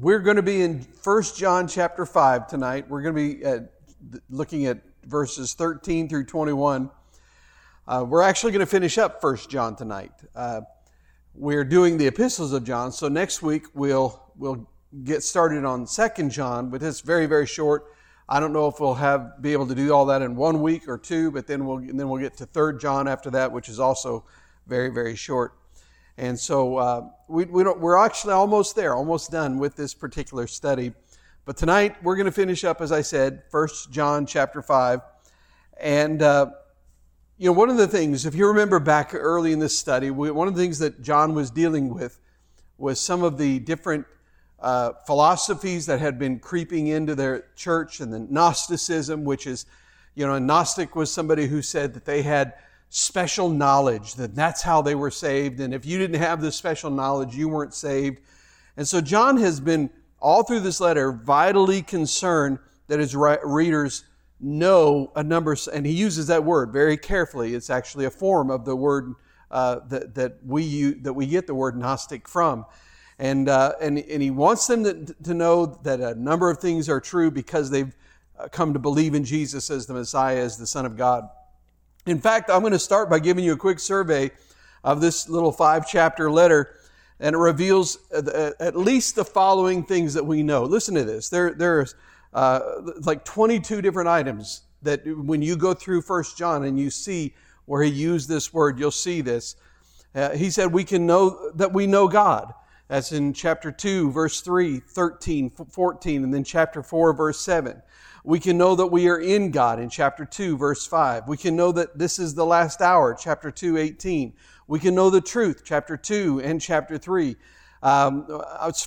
we're going to be in 1 John chapter 5 tonight. We're going to be at, looking at verses 13 through 21. Uh, we're actually going to finish up 1 John tonight. Uh, we're doing the epistles of John, so next week we'll we'll get started on 2 John, but it's very very short. I don't know if we'll have be able to do all that in one week or two, but then we'll then we'll get to 3 John after that, which is also very very short. And so uh, we, we we're actually almost there, almost done with this particular study. But tonight we're going to finish up, as I said, 1 John chapter 5. And, uh, you know, one of the things, if you remember back early in this study, we, one of the things that John was dealing with was some of the different uh, philosophies that had been creeping into their church and the Gnosticism, which is, you know, a Gnostic was somebody who said that they had special knowledge, that that's how they were saved. And if you didn't have this special knowledge, you weren't saved. And so John has been, all through this letter, vitally concerned that his readers know a number, and he uses that word very carefully. It's actually a form of the word uh, that, that, we use, that we get the word Gnostic from. And, uh, and, and he wants them to, to know that a number of things are true because they've uh, come to believe in Jesus as the Messiah, as the Son of God. In fact, I'm going to start by giving you a quick survey of this little five chapter letter, and it reveals uh, at least the following things that we know. Listen to this. There, there's uh, like 22 different items that when you go through First John and you see where he used this word, you'll see this. Uh, he said, We can know that we know God. That's in chapter 2, verse 3, 13, 14, and then chapter 4, verse 7. We can know that we are in God in chapter 2, verse 5. We can know that this is the last hour, chapter 2, 18. We can know the truth, chapter 2 and chapter 3. Um,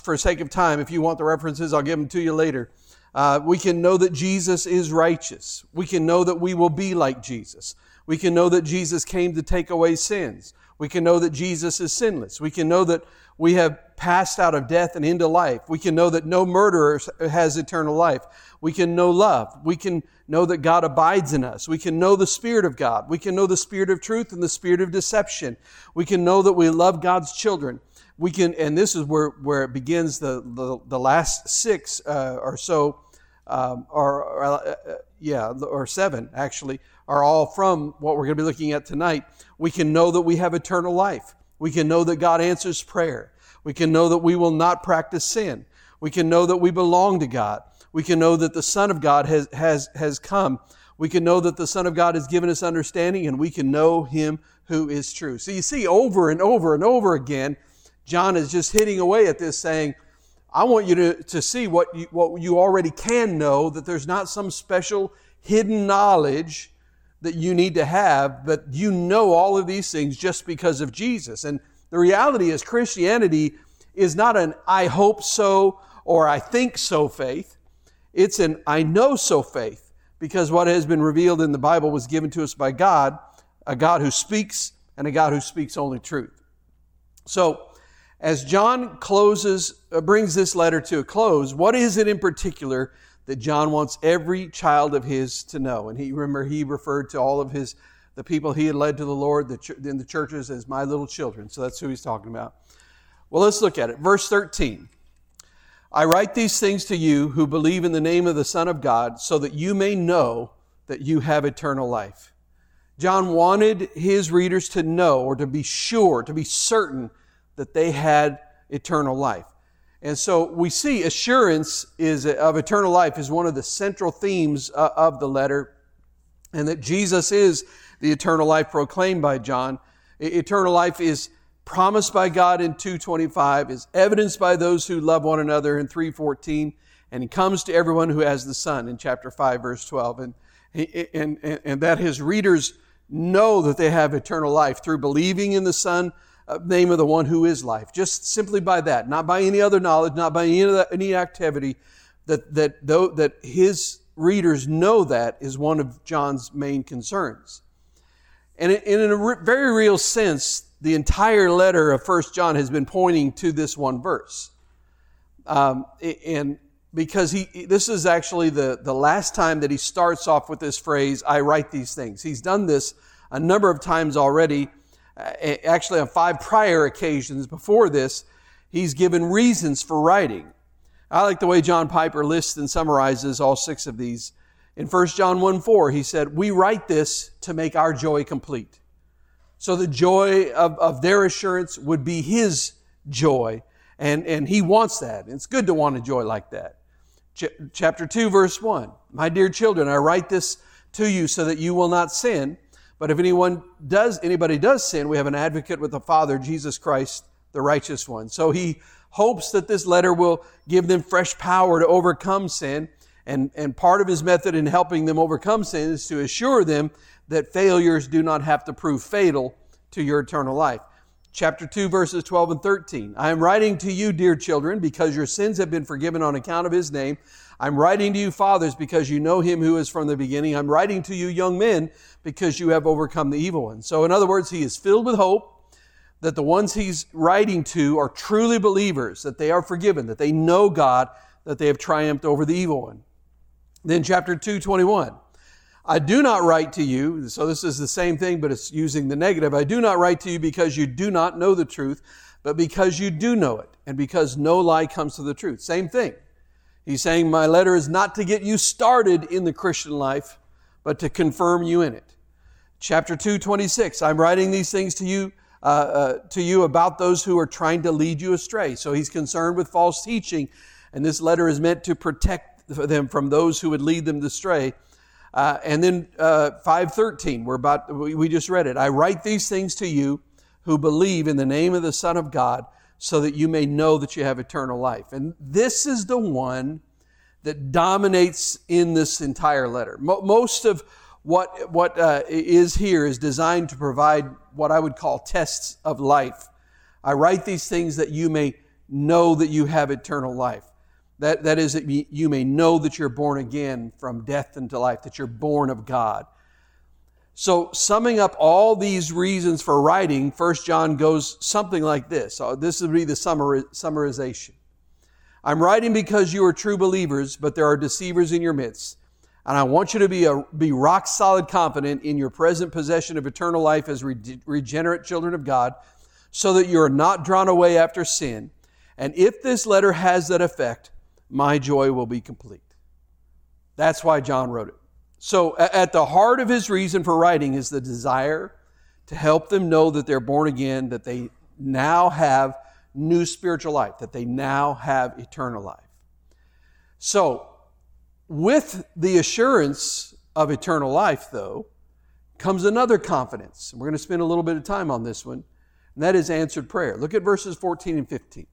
for sake of time, if you want the references, I'll give them to you later. Uh, we can know that Jesus is righteous. We can know that we will be like Jesus. We can know that Jesus came to take away sins. We can know that Jesus is sinless. We can know that we have passed out of death and into life. We can know that no murderer has eternal life. We can know love. We can know that God abides in us. We can know the Spirit of God. We can know the Spirit of truth and the Spirit of deception. We can know that we love God's children. We can, and this is where, where it begins the, the, the last six uh, or so, um, or, or uh, yeah, or seven actually, are all from what we're going to be looking at tonight. We can know that we have eternal life. We can know that God answers prayer. We can know that we will not practice sin. We can know that we belong to God. We can know that the Son of God has, has, has come. We can know that the Son of God has given us understanding, and we can know Him who is true. So you see, over and over and over again, John is just hitting away at this, saying, I want you to, to see what you, what you already can know, that there's not some special hidden knowledge that you need to have, but you know all of these things just because of Jesus. And the reality is, Christianity is not an I hope so or I think so faith. It's an I know so faith because what has been revealed in the Bible was given to us by God, a God who speaks and a God who speaks only truth. So, as John closes, uh, brings this letter to a close, what is it in particular that John wants every child of his to know. And he remember he referred to all of his the people he had led to the Lord in the churches as my little children. So that's who he's talking about. Well, let's look at it. Verse 13. I write these things to you who believe in the name of the Son of God, so that you may know that you have eternal life. John wanted his readers to know or to be sure, to be certain that they had eternal life. And so we see assurance is of eternal life is one of the central themes uh, of the letter, and that Jesus is the eternal life proclaimed by John. Eternal life is promised by God in 225, is evidenced by those who love one another in 314, and comes to everyone who has the Son in chapter 5, verse 12. And, and, and, and that his readers know that they have eternal life through believing in the Son name of the one who is life. Just simply by that, not by any other knowledge, not by any, any activity, that, that, though, that his readers know that is one of John's main concerns. And in a very real sense, the entire letter of First John has been pointing to this one verse. Um, and because he, this is actually the, the last time that he starts off with this phrase, I write these things. He's done this a number of times already uh, Uh, actually on five prior occasions before this, he's given reasons for writing. I like the way John Piper lists and summarizes all six of these. In 1 John 1 4, he said, We write this to make our joy complete. So the joy of, of their assurance would be his joy. And, and he wants that. It's good to want a joy like that. Ch- chapter 2, verse 1. My dear children, I write this to you so that you will not sin. But if anyone does, anybody does sin, we have an advocate with the Father, Jesus Christ, the righteous one. So he hopes that this letter will give them fresh power to overcome sin. And, and part of his method in helping them overcome sin is to assure them that failures do not have to prove fatal to your eternal life. Chapter 2, verses 12 and 13. I am writing to you, dear children, because your sins have been forgiven on account of his name. I'm writing to you, fathers, because you know him who is from the beginning. I'm writing to you, young men, because you have overcome the evil one. So, in other words, he is filled with hope that the ones he's writing to are truly believers, that they are forgiven, that they know God, that they have triumphed over the evil one. Then, chapter 2, 21. I do not write to you, so this is the same thing, but it's using the negative. I do not write to you because you do not know the truth, but because you do know it, and because no lie comes to the truth. Same thing. He's saying, My letter is not to get you started in the Christian life, but to confirm you in it. Chapter 2, 26. I'm writing these things to you. Uh, uh, to you about those who are trying to lead you astray. So he's concerned with false teaching, and this letter is meant to protect them from those who would lead them astray. Uh, and then uh, 513, we're about, we, we just read it. I write these things to you who believe in the name of the Son of God so that you may know that you have eternal life. And this is the one that dominates in this entire letter. Mo- most of what, what uh, is here is designed to provide what I would call tests of life. I write these things that you may know that you have eternal life. That, that is, that you may know that you're born again from death into life, that you're born of God. So, summing up all these reasons for writing, First John goes something like this. So this would be the summarization. I'm writing because you are true believers, but there are deceivers in your midst. And I want you to be, a, be rock solid confident in your present possession of eternal life as re- regenerate children of God, so that you are not drawn away after sin. And if this letter has that effect, my joy will be complete. That's why John wrote it. So, at the heart of his reason for writing is the desire to help them know that they're born again, that they now have new spiritual life, that they now have eternal life. So, with the assurance of eternal life, though, comes another confidence. We're going to spend a little bit of time on this one, and that is answered prayer. Look at verses 14 and 15.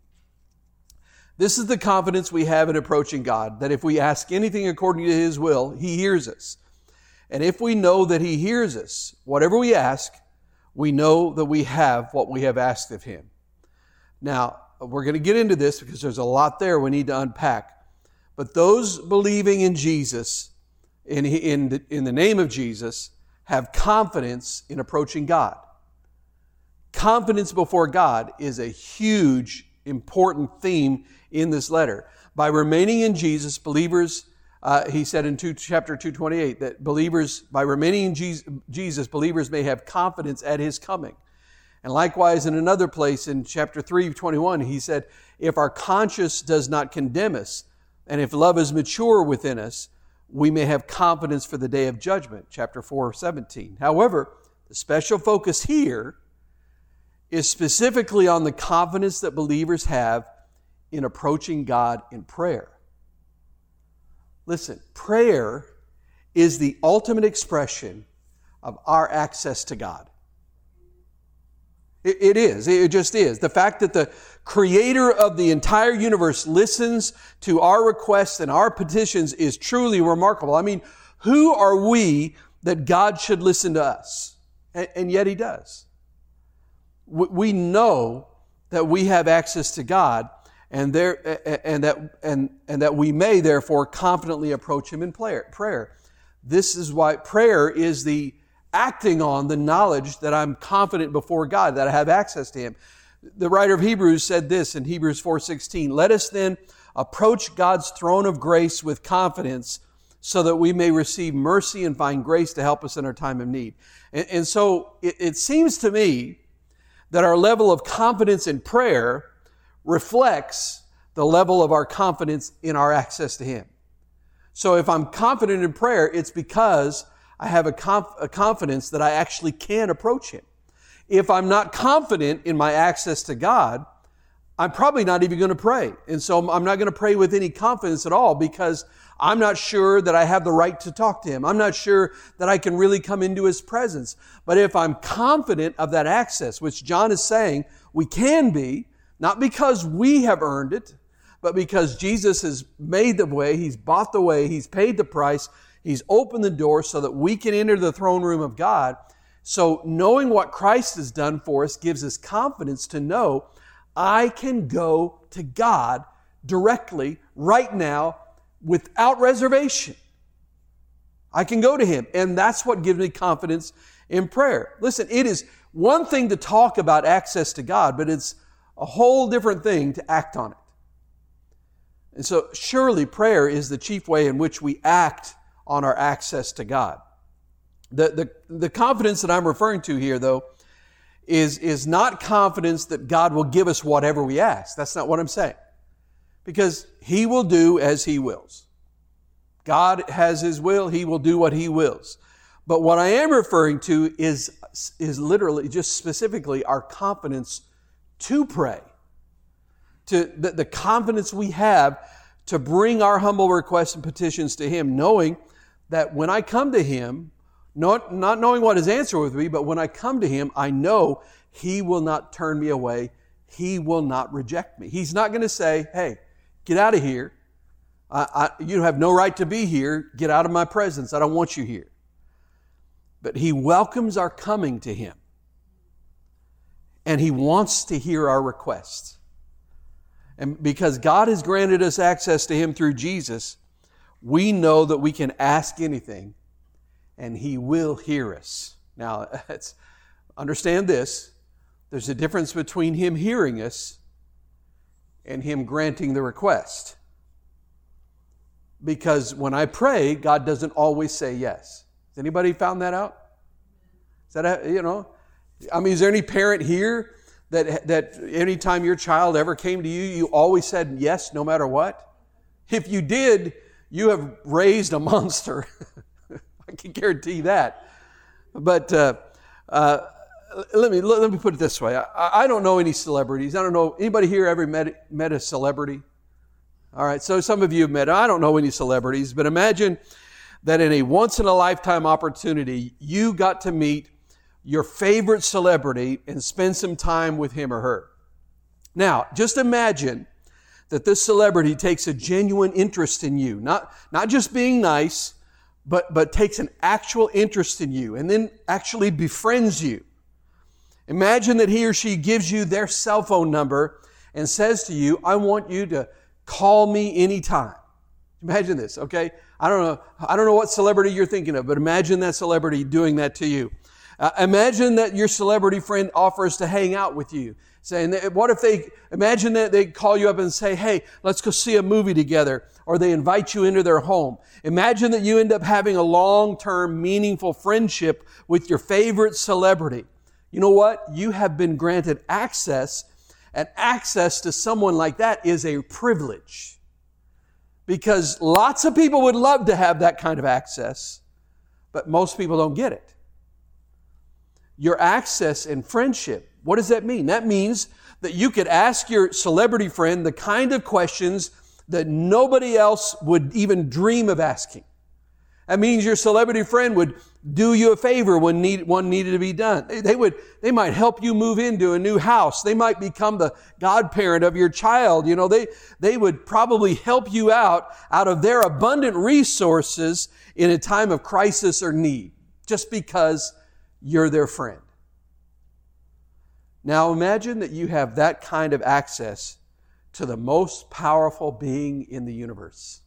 This is the confidence we have in approaching God that if we ask anything according to His will, He hears us. And if we know that He hears us, whatever we ask, we know that we have what we have asked of Him. Now, we're going to get into this because there's a lot there we need to unpack. But those believing in Jesus, in, in, the, in the name of Jesus, have confidence in approaching God. Confidence before God is a huge, important theme in this letter. By remaining in Jesus, believers, uh, he said in two, chapter 228, that believers, by remaining in Jesus, Jesus, believers may have confidence at his coming. And likewise, in another place in chapter 3, 21, he said, If our conscience does not condemn us, and if love is mature within us, we may have confidence for the day of judgment, chapter 4, 17. However, the special focus here is specifically on the confidence that believers have in approaching God in prayer. Listen, prayer is the ultimate expression of our access to God. It, it is. It just is. The fact that the creator of the entire universe listens to our requests and our petitions is truly remarkable. I mean, who are we that God should listen to us? And, and yet he does. We know that we have access to God and there and that and and that we may therefore confidently approach him in prayer. Prayer. This is why prayer is the acting on the knowledge that I'm confident before God that I have access to him. The writer of Hebrews said this in Hebrews 4:16, "Let us then approach God's throne of grace with confidence so that we may receive mercy and find grace to help us in our time of need." And, and so it, it seems to me that our level of confidence in prayer reflects the level of our confidence in our access to Him. So if I'm confident in prayer, it's because I have a, conf- a confidence that I actually can approach Him. If I'm not confident in my access to God, I'm probably not even going to pray. And so I'm not going to pray with any confidence at all because I'm not sure that I have the right to talk to him. I'm not sure that I can really come into his presence. But if I'm confident of that access, which John is saying we can be, not because we have earned it, but because Jesus has made the way, he's bought the way, he's paid the price, he's opened the door so that we can enter the throne room of God. So knowing what Christ has done for us gives us confidence to know I can go to God directly right now without reservation. I can go to Him. And that's what gives me confidence in prayer. Listen, it is one thing to talk about access to God, but it's a whole different thing to act on it. And so, surely prayer is the chief way in which we act on our access to God. The, the, the confidence that I'm referring to here, though, is, is not confidence that God will give us whatever we ask. That's not what I'm saying because he will do as he wills. God has his will, he will do what he wills. But what I am referring to is, is literally, just specifically, our confidence to pray. To the, the confidence we have to bring our humble requests and petitions to him, knowing that when I come to him, not, not knowing what his answer will be, but when I come to him, I know he will not turn me away. He will not reject me. He's not going to say, hey, Get out of here. I, I, you have no right to be here. Get out of my presence. I don't want you here. But He welcomes our coming to Him. And He wants to hear our requests. And because God has granted us access to Him through Jesus, we know that we can ask anything and He will hear us. Now, understand this there's a difference between Him hearing us and Him granting the request. Because when I pray, God doesn't always say yes. Has anybody found that out? Is that, you know? I mean, is there any parent here that, that anytime your child ever came to you, you always said yes no matter what? If you did, you have raised a monster. I can guarantee that. But uh, uh, let me let me put it this way. I, I, don't know any celebrities. I don't know anybody here ever met met a celebrity. All right, so some of you have met. I don't know any celebrities, but imagine that in a once in a lifetime opportunity, you got to meet your favorite celebrity and spend some time with him or her. Now, just imagine that this celebrity takes a genuine interest in you, not not just being nice, but but takes an actual interest in you, and then actually befriends you Imagine that he or she gives you their cell phone number and says to you, I want you to call me anytime. Imagine this, okay? I don't know, I don't know what celebrity you're thinking of, but imagine that celebrity doing that to you. Uh, imagine that your celebrity friend offers to hang out with you. Saying, what if they, imagine that they call you up and say, hey, let's go see a movie together. Or they invite you into their home. Imagine that you end up having a long-term, meaningful friendship with your favorite celebrity. You know what? You have been granted access, and access to someone like that is a privilege. Because lots of people would love to have that kind of access, but most people don't get it. Your access and friendship, what does that mean? That means that you could ask your celebrity friend the kind of questions that nobody else would even dream of asking. That means your celebrity friend would do you a favor when need, one needed to be done. They, they, would, they might help you move into a new house. They might become the godparent of your child. You know, they, they would probably help you out out of their abundant resources in a time of crisis or need, just because you're their friend. Now imagine that you have that kind of access to the most powerful being in the universe.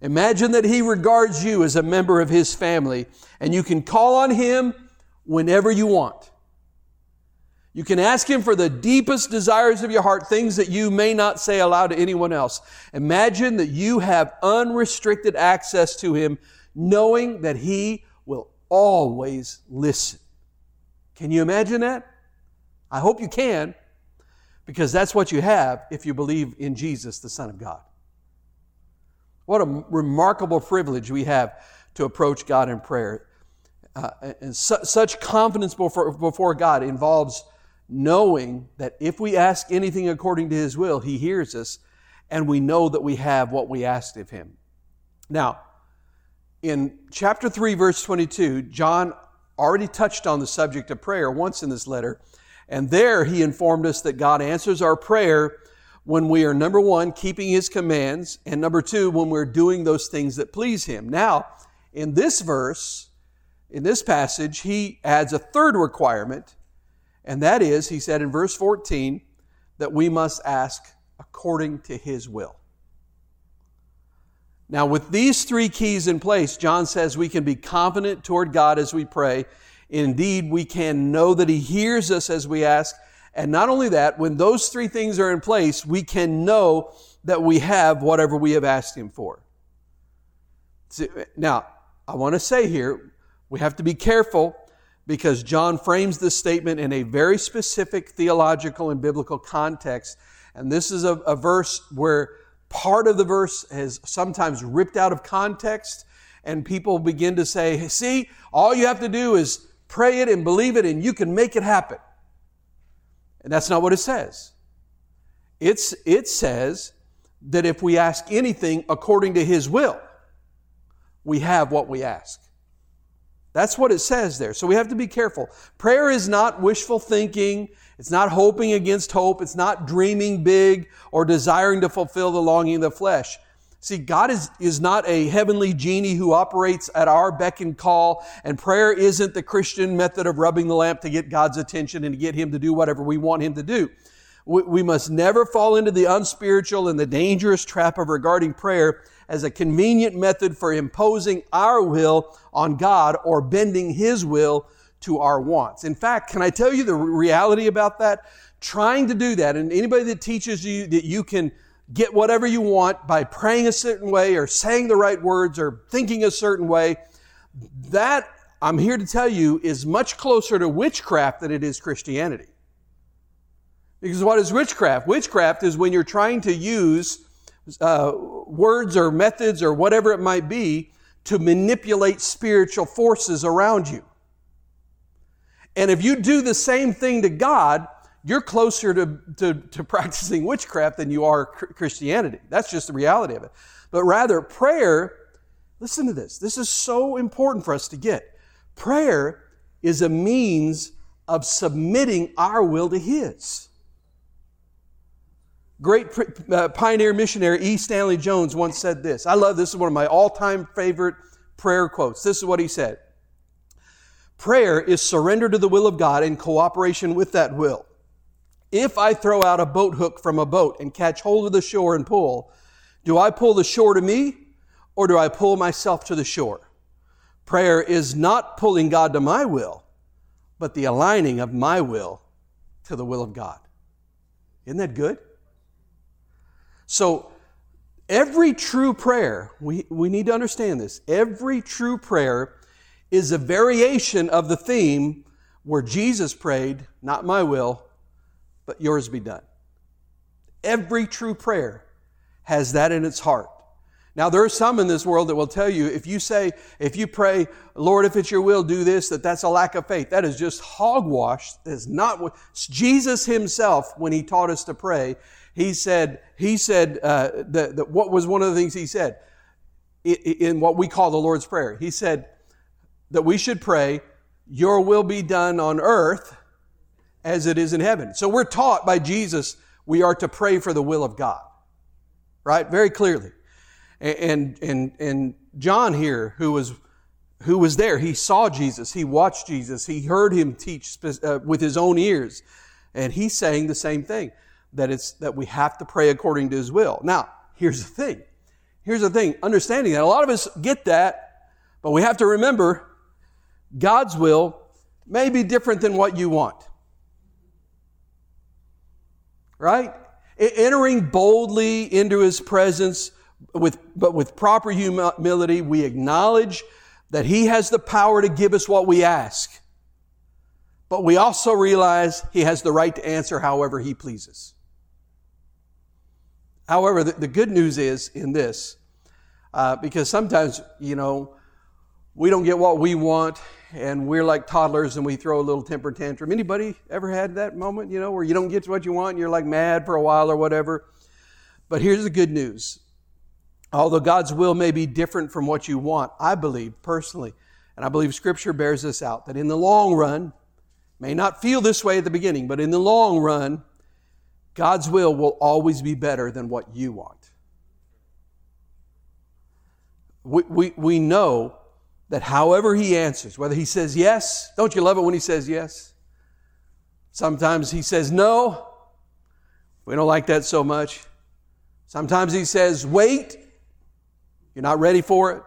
Imagine that He regards you as a member of His family and you can call on Him whenever you want. You can ask Him for the deepest desires of your heart, things that you may not say aloud to anyone else. Imagine that you have unrestricted access to Him, knowing that He always listen. Can you imagine that? I hope you can. Because that's what you have if you believe in Jesus, the Son of God. What a remarkable privilege we have to approach God in prayer. Uh, and su- such confidence before, before God involves knowing that if we ask anything according to His will, He hears us, and we know that we have what we asked of Him. Now, in chapter 3, verse 22, John already touched on the subject of prayer once in this letter, and there he informed us that God answers our prayer when we are number one, keeping his commands, and number two, when we're doing those things that please him. Now, in this verse, in this passage, he adds a third requirement, and that is, he said in verse 14, that we must ask according to his will. Now, with these three keys in place, John says we can be confident toward God as we pray. Indeed, we can know that he hears us as we ask and not only that, when those three things are in place, we can know that we have whatever we have asked Him for. Now, I want to say here, we have to be careful because John frames this statement in a very specific theological and biblical context. And this is a, a verse where part of the verse is sometimes ripped out of context, and people begin to say, See, all you have to do is pray it and believe it, and you can make it happen. And that's not what it says. It's, it says that if we ask anything according to His will, we have what we ask. That's what it says there. So we have to be careful. Prayer is not wishful thinking. It's not hoping against hope. It's not dreaming big or desiring to fulfill the longing of the flesh. See, God is, is not a heavenly genie who operates at our beck and call, and prayer isn't the Christian method of rubbing the lamp to get God's attention and to get Him to do whatever we want Him to do. We, we must never fall into the unspiritual and the dangerous trap of regarding prayer as a convenient method for imposing our will on God or bending His will to our wants. In fact, can I tell you the reality about that? Trying to do that, and anybody that teaches you that you can get whatever you want by praying a certain way or saying the right words or thinking a certain way, that, I'm here to tell you, is much closer to witchcraft than it is Christianity. Because what is witchcraft? Witchcraft is when you're trying to use uh, words or methods or whatever it might be to manipulate spiritual forces around you. And if you do the same thing to God, you're closer to, to, to, practicing witchcraft than you are Christianity. That's just the reality of it. But rather, prayer, listen to this. This is so important for us to get. Prayer is a means of submitting our will to His. Great uh, pioneer missionary E. Stanley Jones once said this. I love this. is one of my all time favorite prayer quotes. This is what he said Prayer is surrender to the will of God in cooperation with that will. If I throw out a boat hook from a boat and catch hold of the shore and pull, do I pull the shore to me or do I pull myself to the shore? Prayer is not pulling God to my will, but the aligning of my will to the will of God. Isn't that good? So, every true prayer, we, we need to understand this. Every true prayer is a variation of the theme where Jesus prayed, Not my will, but yours be done. Every true prayer has that in its heart. Now, there are some in this world that will tell you if you say, if you pray, Lord, if it's your will, do this, that that's a lack of faith. That is just hogwash. That is not what Jesus himself, when he taught us to pray, he said, he said, uh, that, that what was one of the things he said in what we call the Lord's Prayer? He said that we should pray, Your will be done on earth as it is in heaven. So we're taught by Jesus we are to pray for the will of God. Right? Very clearly. And, and, and John here, who was, who was there, he saw Jesus, he watched Jesus, he heard him teach uh, with his own ears. And he's saying the same thing that it's that we have to pray according to his will. Now, here's the thing. Here's the thing, understanding that a lot of us get that, but we have to remember God's will may be different than what you want right? Entering boldly into his presence with, but with proper humility, we acknowledge that he has the power to give us what we ask. But we also realize he has the right to answer however he pleases. However, the, the good news is in this, uh, because sometimes, you know, we don't get what we want and we're like toddlers and we throw a little temper tantrum. Anybody ever had that moment, you know, where you don't get what you want and you're like mad for a while or whatever? But here's the good news. Although God's will may be different from what you want, I believe personally, and I believe Scripture bears this out, that in the long run, may not feel this way at the beginning, but in the long run, God's will will always be better than what you want. We, we, we know that however He answers, whether He says yes, don't you love it when He says yes? Sometimes He says no. We don't like that so much. Sometimes He says wait. You're not ready for it.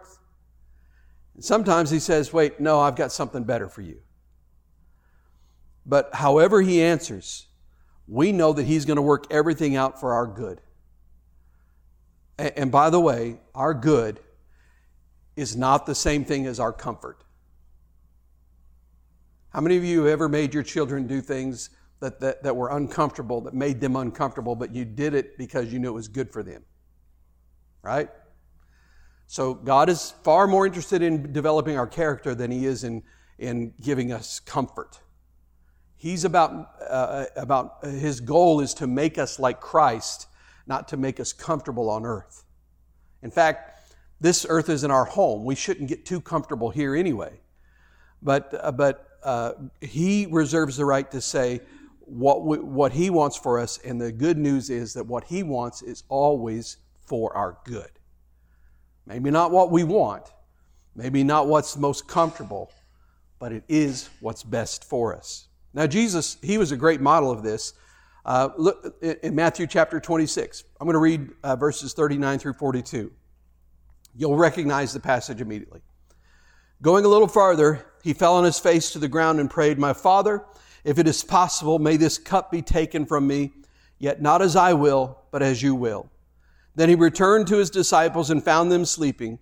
And sometimes He says, wait, no, I've got something better for you. But however He answers, we know that He's going to work everything out for our good. And by the way, our good is not the same thing as our comfort. How many of you have ever made your children do things that, that, that were uncomfortable, that made them uncomfortable, but you did it because you knew it was good for them? Right? So God is far more interested in developing our character than He is in, in giving us comfort. He's about, uh, about his goal is to make us like Christ, not to make us comfortable on earth. In fact, this earth isn't our home. We shouldn't get too comfortable here anyway. But, uh, but uh, he reserves the right to say what, we, what he wants for us, and the good news is that what he wants is always for our good. Maybe not what we want, maybe not what's most comfortable, but it is what's best for us. Now, Jesus, he was a great model of this. Uh, look in Matthew chapter 26. I'm going to read uh, verses 39 through 42. You'll recognize the passage immediately. Going a little farther, he fell on his face to the ground and prayed, My Father, if it is possible, may this cup be taken from me, yet not as I will, but as you will. Then he returned to his disciples and found them sleeping.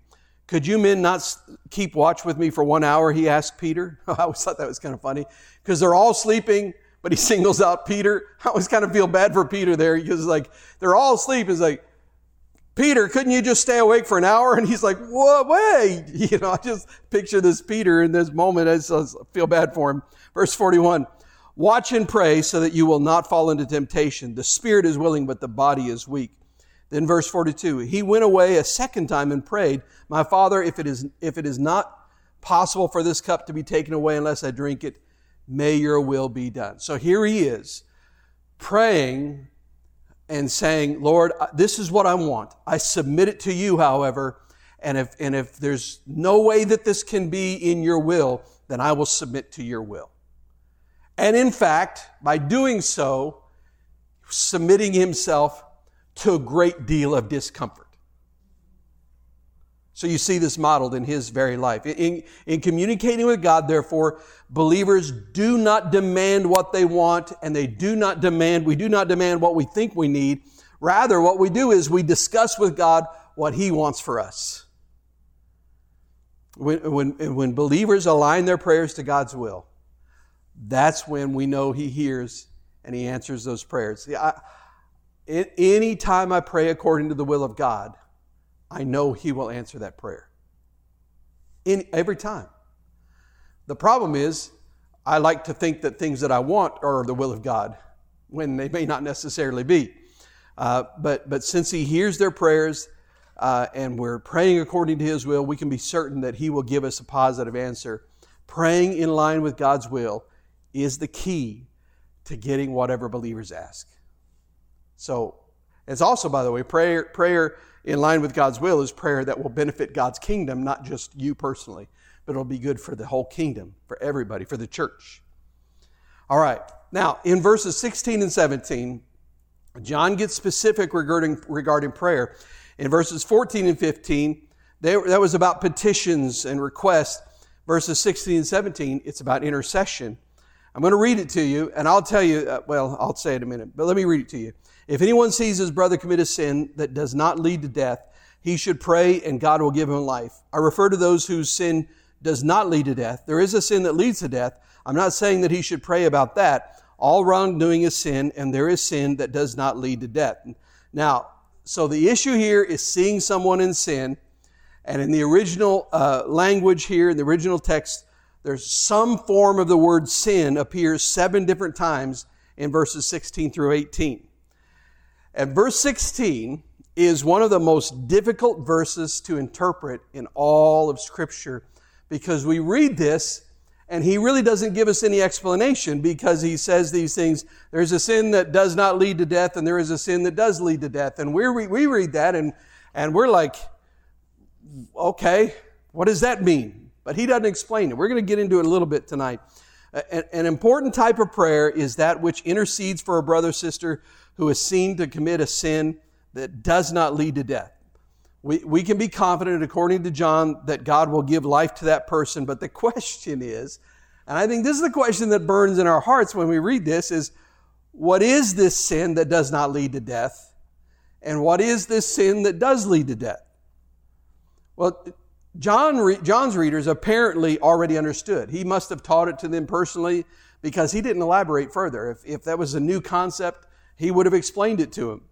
Could you men not keep watch with me for one hour? He asked Peter. I always thought that was kind of funny because they're all sleeping, but he singles out Peter. I always kind of feel bad for Peter there because like they're all asleep. He's like, Peter, couldn't you just stay awake for an hour? And he's like, what way? You know, I just picture this Peter in this moment. I, just, feel bad for him. Verse 41. Watch and pray so that you will not fall into temptation. The spirit is willing, but the body is weak. Then verse 42, he went away a second time and prayed, My Father, if it is, if it is not possible for this cup to be taken away unless I drink it, may your will be done. So here he is praying and saying, Lord, uh, this is what I want. I submit it to you, however, and if, and if there's no way that this can be in your will, then I will submit to your will. And in fact, by doing so, submitting himself to a great deal of discomfort. So you see this modeled in his very life. In, in, communicating with God, therefore, believers do not demand what they want and they do not demand, we do not demand what we think we need. Rather, what we do is we discuss with God what he wants for us. When, when, when believers align their prayers to God's will, that's when we know he hears and he answers those prayers. See, I, any time I pray according to the will of God, I know He will answer that prayer. In, every time. The problem is, I like to think that things that I want are the will of God when they may not necessarily be. Uh, but, but since He hears their prayers uh, and we're praying according to His will, we can be certain that He will give us a positive answer. Praying in line with God's will is the key to getting whatever believers ask. So it's also, by the way, prayer, prayer in line with God's will is prayer that will benefit God's kingdom, not just you personally, but it'll be good for the whole kingdom, for everybody, for the church. All right. Now, in verses 16 and 17, John gets specific regarding, regarding prayer. In verses 14 and 15, they, that was about petitions and requests. Verses 16 and 17, it's about intercession. I'm going to read it to you, and I'll tell you, uh, well, I'll say it in a minute, but let me read it to you. If anyone sees his brother commit a sin that does not lead to death, he should pray and God will give him life. I refer to those whose sin does not lead to death. There is a sin that leads to death. I'm not saying that he should pray about that. All wrongdoing is sin, and there is sin that does not lead to death. Now, so the issue here is seeing someone in sin. And in the original uh, language here, in the original text, there's some form of the word sin appears seven different times in verses 16 through 18. And verse 16 is one of the most difficult verses to interpret in all of Scripture because we read this and he really doesn't give us any explanation because he says these things. There's a sin that does not lead to death, and there is a sin that does lead to death. And we we read that, and, and we're like, okay, what does that mean? But he doesn't explain it. We're going to get into it a little bit tonight. An, an important type of prayer is that which intercedes for a brother sister who is seen to commit a sin that does not lead to death. We, we can be confident, according to John, that God will give life to that person. But the question is, and I think this is the question that burns in our hearts when we read this, is what is this sin that does not lead to death? And what is this sin that does lead to death? Well, John, John's readers apparently already understood. He must have taught it to them personally because he didn't elaborate further. If, if that was a new concept, he would have explained it to him.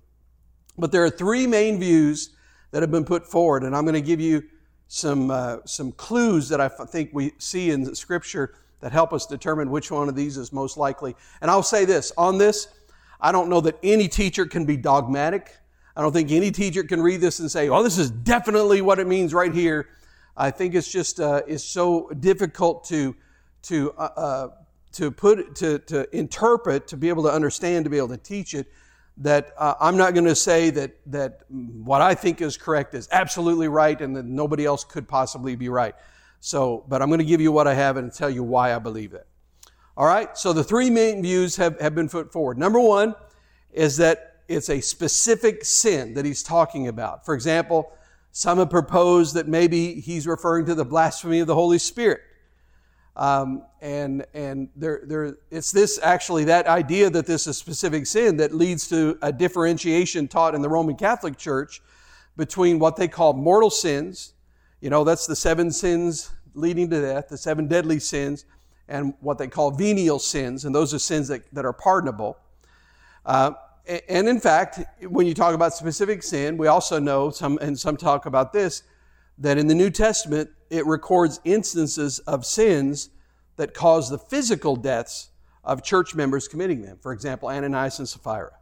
But there are three main views that have been put forward. And I'm going to give you some, uh, some clues that I think we see in Scripture that help us determine which one of these is most likely. And I'll say this on this, I don't know that any teacher can be dogmatic. I don't think any teacher can read this and say, oh, this is definitely what it means right here. I think it's just uh, it's so difficult to to uh, uh to put to to interpret, to be able to understand, to be able to teach it that uh, I'm not going to say that, that what I think is correct is absolutely right and that nobody else could possibly be right. So, but I'm going to give you what I have and tell you why I believe it. All right, so the three main views have, have been put forward. Number one is that it's a specific sin that he's talking about. For example, some have proposed that maybe he's referring to the blasphemy of the Holy Spirit. Um, and and there, there, it's this actually that idea that this is specific sin that leads to a differentiation taught in the Roman Catholic Church between what they call mortal sins, you know, that's the seven sins leading to death, the seven deadly sins, and what they call venial sins, and those are sins that, that are pardonable. Uh, and in fact, when you talk about specific sin, we also know some, and some talk about this, that in the New Testament, it records instances of sins that cause the physical deaths of church members committing them. For example, Ananias and Sapphira.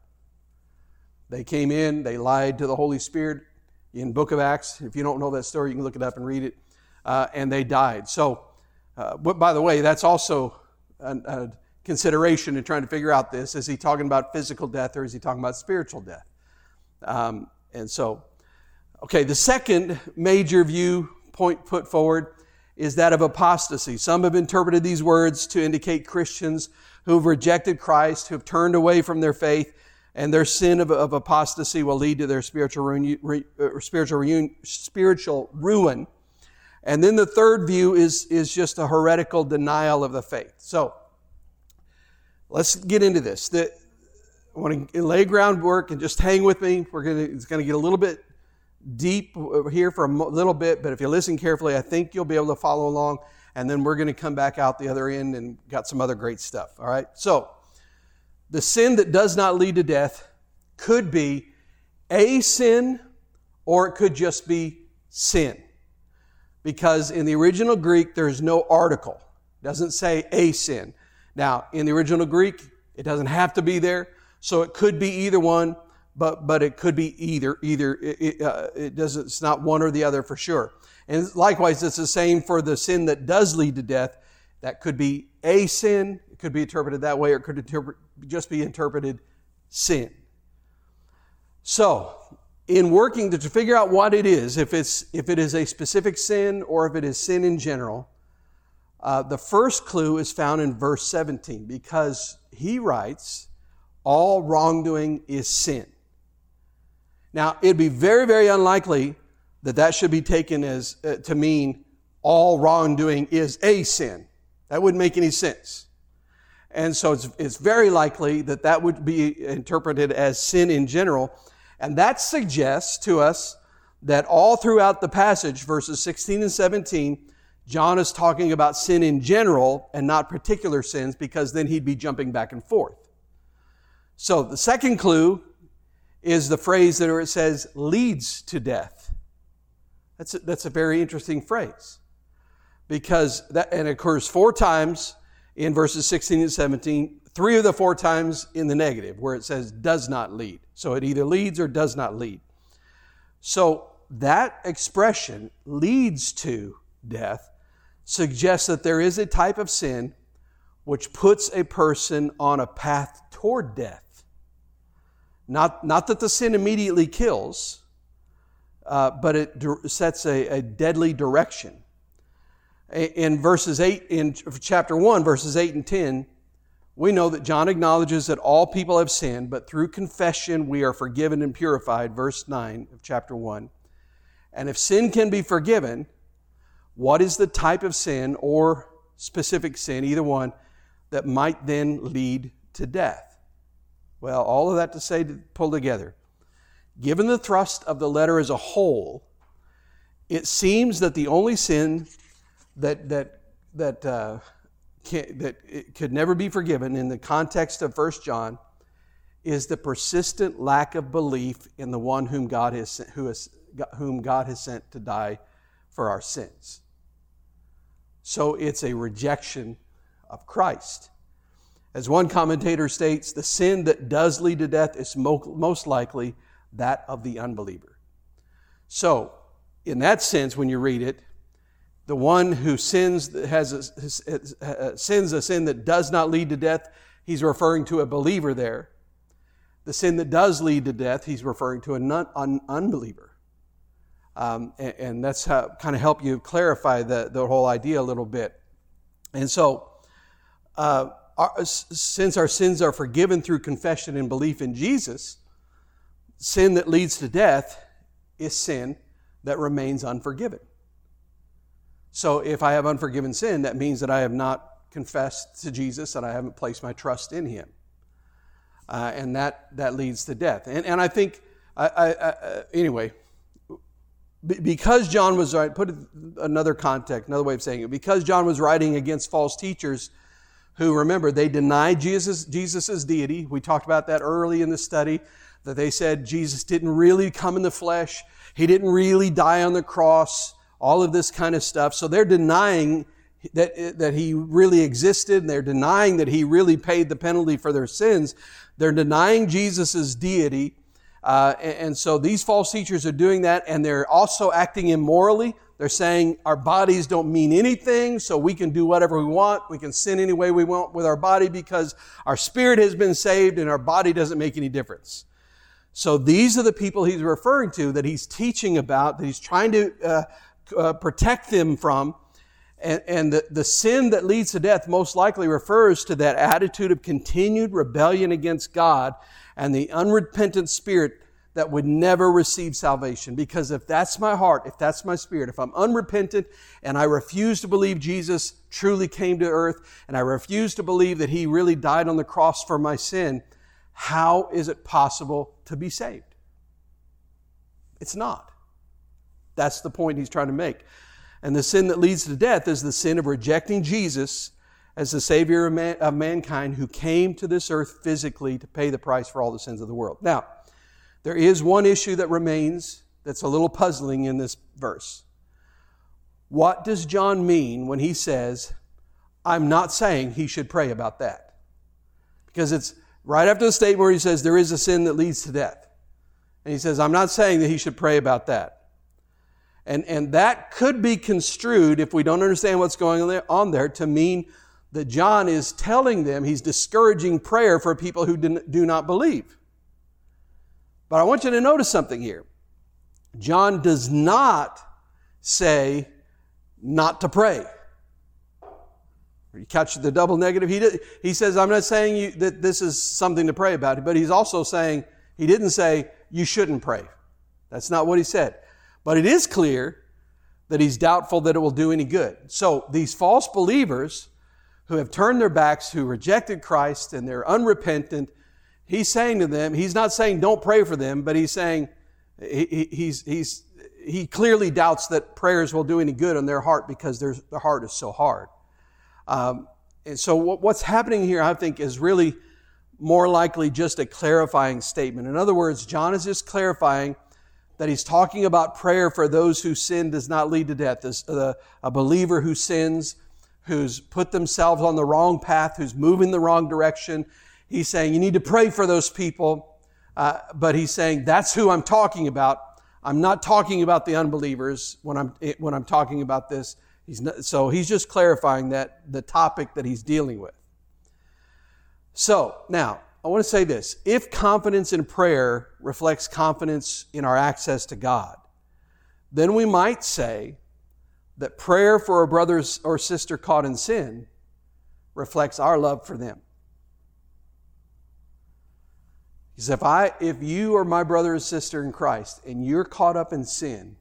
They came in, they lied to the Holy Spirit in Book of Acts. If you don't know that story, you can look it up and read it. Uh, and they died. So, uh, by the way, that's also a, a consideration in trying to figure out this. Is he talking about physical death or is he talking about spiritual death? Um, and so, okay, the second major view point put forward is that of apostasy. Some have interpreted these words to indicate Christians who've rejected Christ, who've turned away from their faith, and their sin of, of apostasy will lead to their spiritual, reun, re, uh, spiritual, spiritual ruin. And then the third view is, is just a heretical denial of the faith. So, let's get into this. The, I want to lay groundwork and just hang with me. We're to, it's going to get a little bit deep uh, here for a little bit, but if you listen carefully, I think you'll be able to follow along. And then we're going to come back out the other end and got some other great stuff. All right? So, the sin that does not lead to death could be a sin or it could just be sin. Because in the original Greek, there's no article. It doesn't say a sin. Now, in the original Greek, it doesn't have to be there, so it could be either one but but it could be either either it, uh, it doesn't it's not one or the other for sure. And likewise it's the same for the sin that does lead to death. That could be a sin it could be interpreted that way or it could interpret, just be interpreted sin. So in working to, to figure out what it is if it's if it is a specific sin or if it is sin in general uh, the first clue is found in verse 17 because he writes all wrongdoing is sin now, it'd be very, very unlikely that that should be taken as uh, to mean all wrongdoing is a sin. That wouldn't make any sense. And so it's, it's very likely that that would be interpreted as sin in general. And that suggests to us that all throughout the passage, verses 16 and 17, John is talking about sin in general and not particular sins because then he'd be jumping back and forth. So the second clue is the phrase that it says leads to death. That's a, that's a very interesting phrase because that and it occurs four times in verses 16 and 17, three of the four times in the negative where it says does not lead. So it either leads or does not lead. So that expression leads to death suggests that there is a type of sin which puts a person on a path toward death. Not, not that the sin immediately kills, uh, but it sets a, a deadly direction. In verses 8, in chapter 1, verses 8 and 10, we know that John acknowledges that all people have sinned, but through confession we are forgiven and purified, verse 9 of chapter 1. And if sin can be forgiven, what is the type of sin or specific sin, either one, that might then lead to death? Well, all of that to say to pull together. Given the thrust of the letter as a whole, it seems that the only sin that, that, that, uh, can, that it could never be forgiven in the context of 1 John is the persistent lack of belief in the one whom God has, who has, whom God has sent to die for our sins. So it's a rejection of Christ. As one commentator states, the sin that does lead to death is most likely that of the unbeliever. So, in that sense, when you read it, the one who sins has a, sins a sin that does not lead to death, he's referring to a believer there. The sin that does lead to death, he's referring to an un, unbeliever. Um, and, and, that's how kind of help you clarify the, the whole idea a little bit. And so, uh, our, since our sins are forgiven through confession and belief in Jesus, sin that leads to death is sin that remains unforgiven. So, if I have unforgiven sin, that means that I have not confessed to Jesus and I haven't placed my trust in Him. Uh, and that, that leads to death. And, and I think, I, I, I, uh, anyway, because John was put another context, another way of saying it, because John was writing against false teachers who, remember, they denied Jesus' Jesus's deity. We talked about that early in the study, that they said Jesus didn't really come in the flesh. He didn't really die on the cross, all of this kind of stuff. So they're denying that, that he really existed, and they're denying that he really paid the penalty for their sins. They're denying Jesus' deity uh, and, and so these false teachers are doing that, and they're also acting immorally. They're saying our bodies don't mean anything, so we can do whatever we want. We can sin any way we want with our body because our spirit has been saved and our body doesn't make any difference. So these are the people he's referring to that he's teaching about, that he's trying to uh, uh, protect them from. And, and the, the sin that leads to death most likely refers to that attitude of continued rebellion against God and the unrepentant spirit that would never receive salvation. Because if that's my heart, if that's my spirit, if I'm unrepentant and I refuse to believe Jesus truly came to earth and I refuse to believe that he really died on the cross for my sin, how is it possible to be saved? It's not. That's the point he's trying to make. And the sin that leads to death is the sin of rejecting Jesus as the Savior of, man, of mankind who came to this earth physically to pay the price for all the sins of the world. Now, there is one issue that remains that's a little puzzling in this verse. What does John mean when he says, I'm not saying he should pray about that? Because it's right after the statement where he says, There is a sin that leads to death. And he says, I'm not saying that he should pray about that. And, and that could be construed, if we don't understand what's going on there, on there to mean that John is telling them he's discouraging prayer for people who do not believe. But I want you to notice something here. John does not say not to pray. You catch the double negative? He, did, he says, I'm not saying you, that this is something to pray about, but he's also saying, he didn't say you shouldn't pray. That's not what he said. But it is clear that he's doubtful that it will do any good. So these false believers who have turned their backs, who rejected Christ, and they're unrepentant, he's saying to them, he's not saying don't pray for them, but he's saying, he, he's, he's, he clearly doubts that prayers will do any good on their heart because their, heart is so hard. Um, and so what, what's happening here, I think, is really more likely just a clarifying statement. In other words, John is just clarifying that he's talking about prayer for those whose sin does not lead to death. Uh, a believer who sins, who's put themselves on the wrong path, who's moving the wrong direction. He's saying you need to pray for those people. Uh, but he's saying that's who I'm talking about. I'm not talking about the unbelievers when I'm when I'm talking about this. He's not, so he's just clarifying that the topic that he's dealing with. So now I want to say this: if confidence in prayer reflects confidence in our access to God, then we might say that prayer for a brother or sister caught in sin reflects our love for them. Because if I if you are my brother or sister in Christ and you're caught up in sin,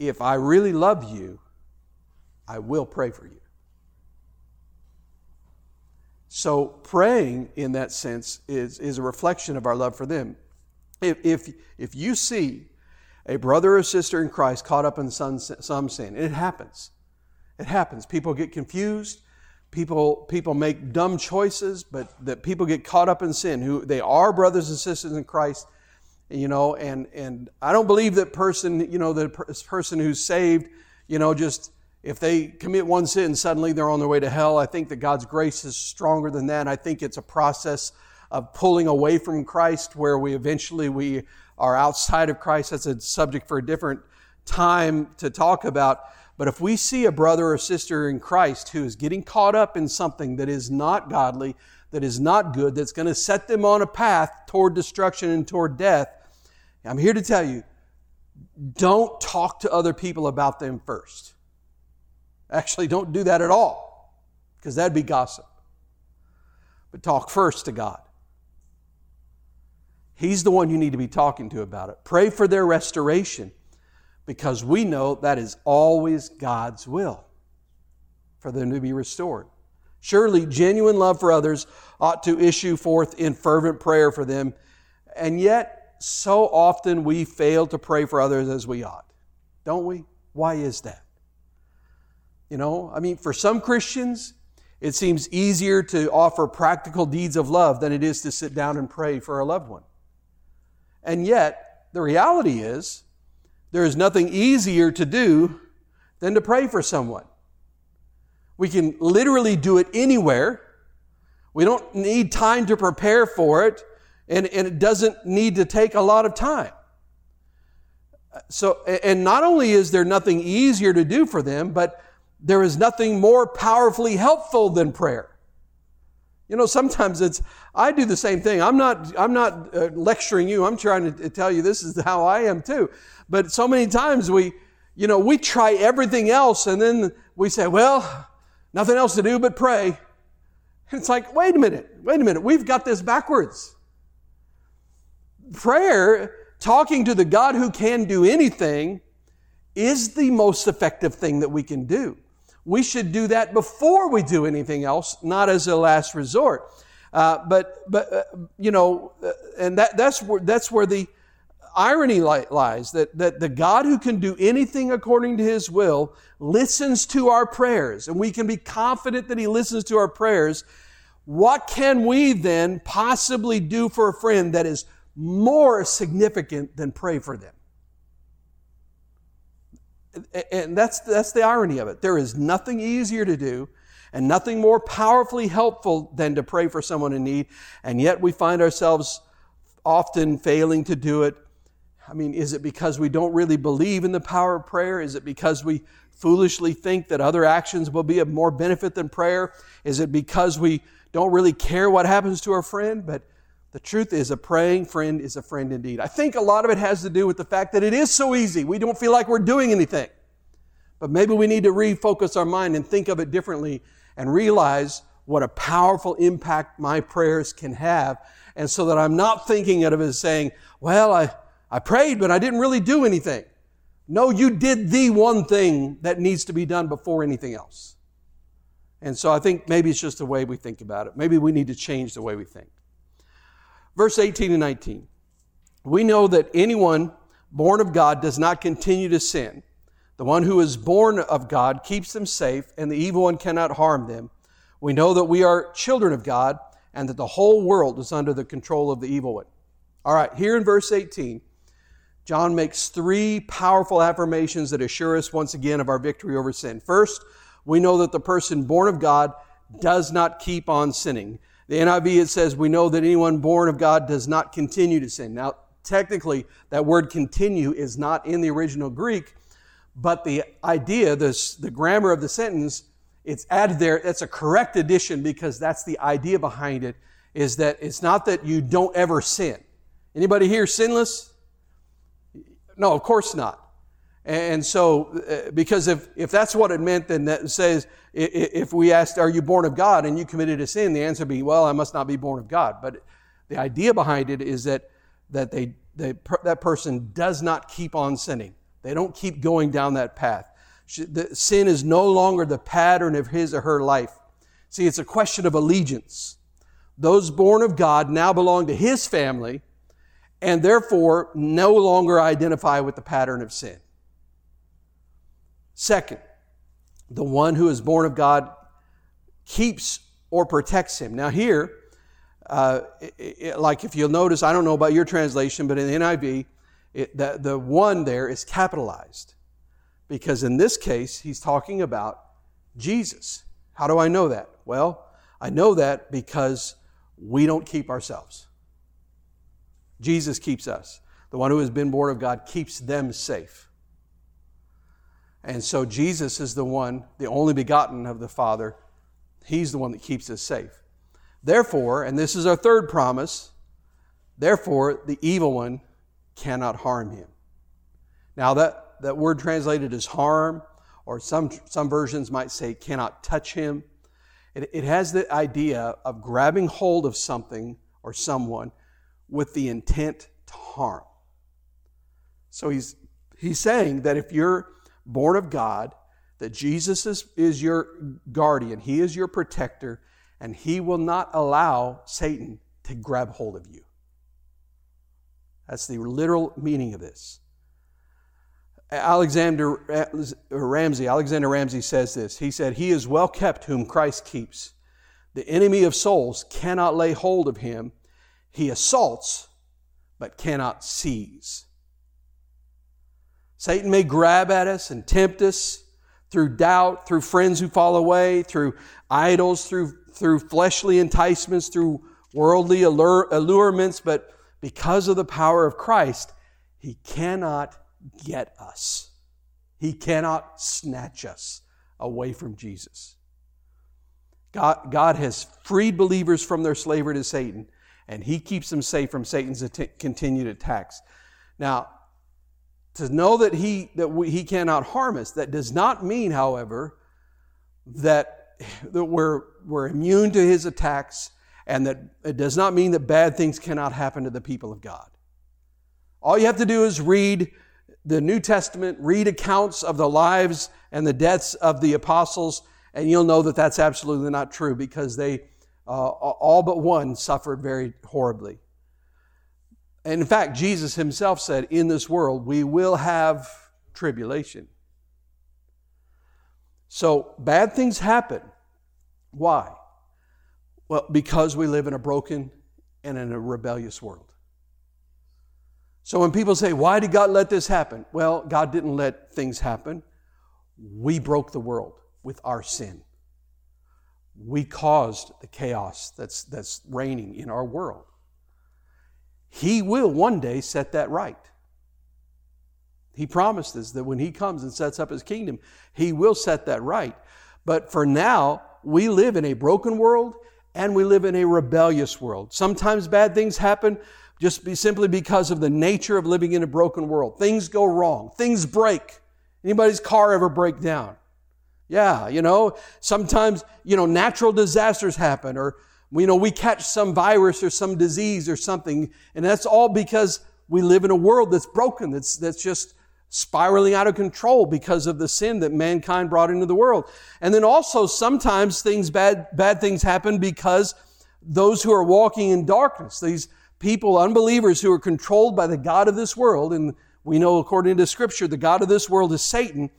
if I really love you, I will pray for you. So praying in that sense is, is a reflection of our love for them. If, if, if you see a brother or sister in Christ caught up in some, some sin, it happens. It happens. People get confused people people make dumb choices but that people get caught up in sin who they are brothers and sisters in christ you know and and i don't believe that person you know the person who's saved you know just if they commit one sin suddenly they're on their way to hell. I think that god's grace is stronger than that. I think it's a process of pulling away from christ where we eventually we are outside of christ. That's a subject for a different time to talk about but if we see a brother or sister in Christ who is getting caught up in something that is not godly, that is not good, that's going to set them on a path toward destruction and toward death, I'm here to tell you don't talk to other people about them first. Actually, don't do that at all, because that'd be gossip. But talk first to God. He's the one you need to be talking to about it. Pray for their restoration because we know that is always God's will for them to be restored. Surely, genuine love for others ought to issue forth in fervent prayer for them, and yet, so often we fail to pray for others as we ought. Don't we? Why is that? You know, I mean, for some Christians, it seems easier to offer practical deeds of love than it is to sit down and pray for a loved one. And yet, the reality is, there is nothing easier to do than to pray for someone. We can literally do it anywhere. We don't need time to prepare for it, and, and it doesn't need to take a lot of time. So, and not only is there nothing easier to do for them, but there is nothing more powerfully helpful than prayer. You know, sometimes it's, I do the same thing. I'm not, I'm not uh, lecturing you. I'm trying to tell you this is how I am too. But so many times we, you know, we try everything else and then we say, well, nothing else to do but pray. And It's like, wait a minute, wait a minute. We've got this backwards. Prayer, talking to the God who can do anything, is the most effective thing that we can do we should do that before we do anything else, not as a last resort. Uh, but, but uh, you know, uh, and that, that's, where, that's where the irony lies that, that the God who can do anything according to his will listens to our prayers, and we can be confident that he listens to our prayers. What can we then possibly do for a friend that is more significant than pray for them? And that's, that's the irony of it. There is nothing easier to do and nothing more powerfully helpful than to pray for someone in need. And yet we find ourselves often failing to do it. I mean, is it because we don't really believe in the power of prayer? Is it because we foolishly think that other actions will be of more benefit than prayer? Is it because we don't really care what happens to our friend? But the truth is, a praying friend is a friend indeed. I think a lot of it has to do with the fact that it is so easy. We don't feel like we're doing anything. But maybe we need to refocus our mind and think of it differently and realize what a powerful impact my prayers can have. And so that I'm not thinking of it as saying, well, I, I prayed, but I didn't really do anything. No, you did the one thing that needs to be done before anything else. And so I think maybe it's just the way we think about it. Maybe we need to change the way we think. Verse 18 and 19. We know that anyone born of God does not continue to sin. The one who is born of God keeps them safe, and the evil one cannot harm them. We know that we are children of God, and that the whole world is under the control of the evil one. All right, here in verse 18, John makes three powerful affirmations that assure us once again of our victory over sin. First, we know that the person born of God does not keep on sinning. The NIV it says, we know that anyone born of God does not continue to sin. Now, technically, that word continue is not in the original Greek, but the idea, this, the grammar of the sentence, it's added there. That's a correct addition because that's the idea behind it, is that it's not that you don't ever sin. Anybody here sinless? No, of course not. And so, uh, because if, if that's what it meant, then that says, if we asked, Are you born of God? and you committed a sin, the answer would be, Well, I must not be born of God. But the idea behind it is that, that they, they, that person does not keep on sinning. They don't keep going down that path. sin is no longer the pattern of his or her life. See, it's a question of allegiance. Those born of God now belong to his family and therefore no longer identify with the pattern of sin. Second, the one who is born of God keeps or protects him. Now, here, uh, it, it, like if you'll notice, I don't know about your translation, but in the NIV, it, the, the one there is capitalized because in this case, he's talking about Jesus. How do I know that? Well, I know that because we don't keep ourselves. Jesus keeps us. The one who has been born of God keeps them safe. And so Jesus is the one, the only begotten of the Father. He's the one that keeps us safe. Therefore, and this is our third promise, therefore the evil one cannot harm him. Now, that, that word translated as harm, or some, some versions might say cannot touch him, it, it has the idea of grabbing hold of something or someone with the intent to harm. So he's, he's saying that if you're born of God, that Jesus is, is your guardian, He is your protector, and He will not allow Satan to grab hold of you. That's the literal meaning of this. Alexander Ramsey, Alexander Ramsey says this. He said, He is well kept whom Christ keeps. The enemy of souls cannot lay hold of him. He assaults, but cannot seize. Satan may grab at us and tempt us through doubt, through friends who fall away, through idols, through, through fleshly enticements, through worldly allure, allurements, but because of the power of Christ, he cannot get us. He cannot snatch us away from Jesus. God, God has freed believers from their slavery to Satan, and He keeps them safe from Satan's att- continued attacks. Now, to know that He that we, He cannot harm us, that does not mean, however, that, that we're, we're immune to His attacks and that it does not mean that bad things cannot happen to the people of God. All you have to do is read the New Testament, read accounts of the lives and the deaths of the apostles, and you'll know that that's absolutely not true because they, uh, all but one, suffered very horribly. And in fact, Jesus himself said, In this world we will have tribulation. So bad things happen. Why? Well, because we live in a broken and in a rebellious world. So when people say, Why did God let this happen? Well, God didn't let things happen. We broke the world with our sin. We caused the chaos that's, that's reigning in our world. He will one day set that right. He promised us that when He comes and sets up His kingdom, He will set that right. But for now, we live in a broken world and we live in a rebellious world. Sometimes bad things happen just be simply because of the nature of living in a broken world. Things go wrong. Things break. Anybody's car ever break down? Yeah, you know, sometimes, you know, natural disasters happen or, you know, we catch some virus or some disease or something. And that's all because we live in a world that's broken, that's, that's just spiraling out of control because of the sin that mankind brought into the world. And then also sometimes things bad bad things happen because those who are walking in darkness, these people, unbelievers who are controlled by the God of this world, and we know according to scripture the God of this world is Satan,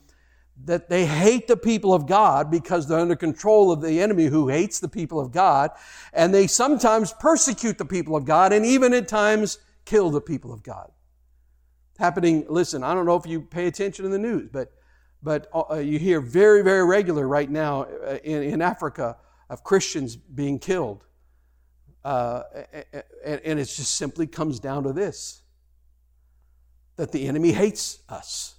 that they hate the people of God because they're under control of the enemy who hates the people of God. And they sometimes persecute the people of God and even at times kill the people of God. Happening, listen, I don't know if you pay attention in the news, but, but uh, you hear very, very regular right now uh, in, in Africa of Christians being killed. Uh, and, and it just simply comes down to this that the enemy hates us.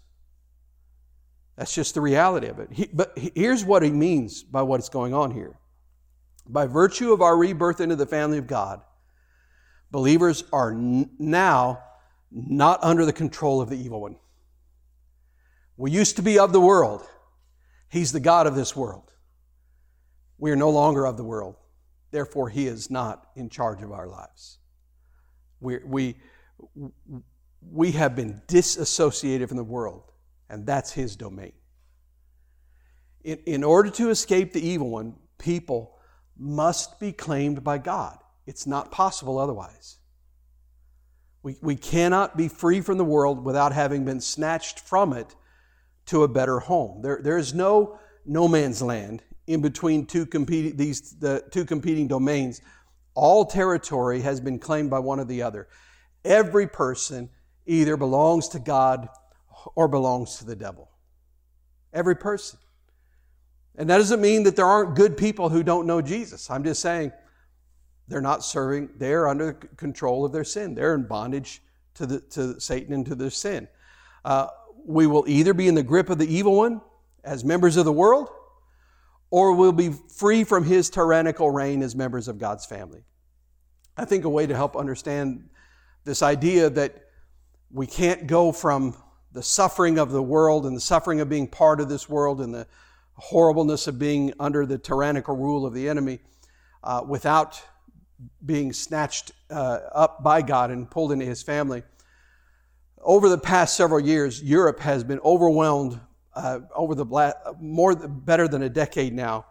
That's just the reality of it. He, but here's what he means by what's going on here. By virtue of our rebirth into the family of God, believers are n- now not under the control of the evil one. We used to be of the world. He's the God of this world. We are no longer of the world. Therefore, He is not in charge of our lives. We, we, we have been disassociated from the world and that's his domain. In, in order to escape the evil one, people must be claimed by God. It's not possible otherwise. We, we cannot be free from the world without having been snatched from it to a better home. There, there is no no man's land in between two competing, these, the two competing domains. All territory has been claimed by one or the other. Every person either belongs to God or belongs to the devil. Every person. And that doesn't mean that there aren't good people who don't know Jesus. I'm just saying they're not serving, they're under control of their sin. They're in bondage to, the, to Satan and to their sin. Uh, we will either be in the grip of the evil one as members of the world, or we'll be free from his tyrannical reign as members of God's family. I think a way to help understand this idea that we can't go from the suffering of the world and the suffering of being part of this world and the horribleness of being under the tyrannical rule of the enemy uh, without being snatched uh, up by God and pulled into his family. Over the past several years, Europe has been overwhelmed uh, over the black, more better than a decade now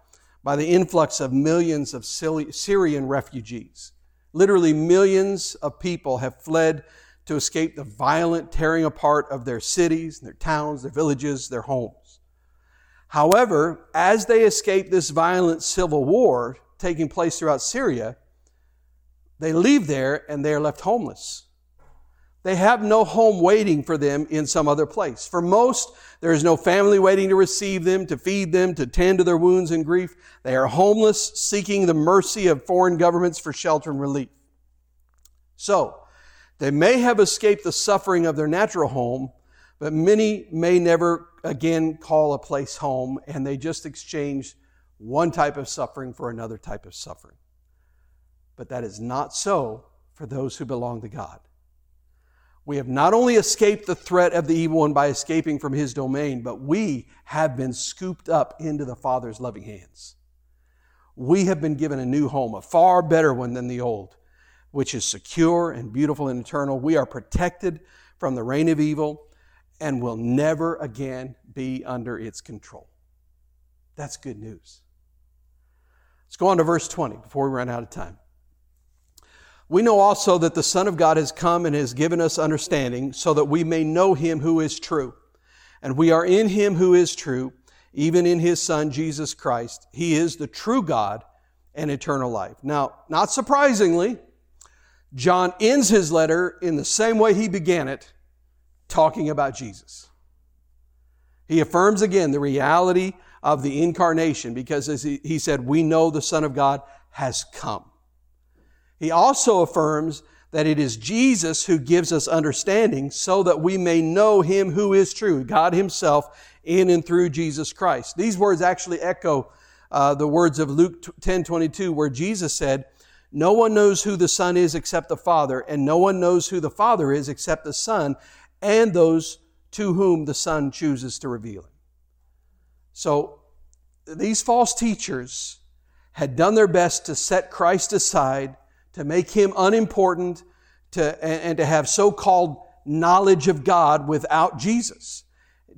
by the influx of millions of Syrian refugees. Literally millions of people have fled to escape the violent tearing apart of their cities, their towns, their villages, their homes. However, as they escape this violent civil war taking place throughout Syria, they leave there and they are left homeless. They have no home waiting for them in some other place. For most, there is no family waiting to receive them, to feed them, to tend to their wounds and grief. They are homeless, seeking the mercy of foreign governments for shelter and relief. So, they may have escaped the suffering of their natural home, but many may never again call a place home, and they just exchange one type of suffering for another type of suffering. But that is not so for those who belong to God. We have not only escaped the threat of the evil one by escaping from his domain, but we have been scooped up into the Father's loving hands. We have been given a new home, a far better one than the old which is secure and beautiful and eternal. We are protected from the reign of evil and will never again be under its control. That's good news. Let's go on to verse 20 before we run out of time. We know also that the Son of God has come and has given us understanding so that we may know him who is true. And we are in him who is true, even in his Son, Jesus Christ. He is the true God and eternal life. Now, not surprisingly, John ends his letter in the same way he began it, talking about Jesus. He affirms again the reality of the incarnation because as he, said, we know the Son of God has come. He also affirms that it is Jesus who gives us understanding so that we may know him who is true, God himself in and through Jesus Christ. These words actually echo uh, the words of Luke 10 22, where Jesus said, no one knows who the Son is except the Father, and no one knows who the Father is except the Son and those to whom the Son chooses to reveal him. So these false teachers had done their best to set Christ aside, to make him unimportant, to, and, and to have so called knowledge of God without Jesus.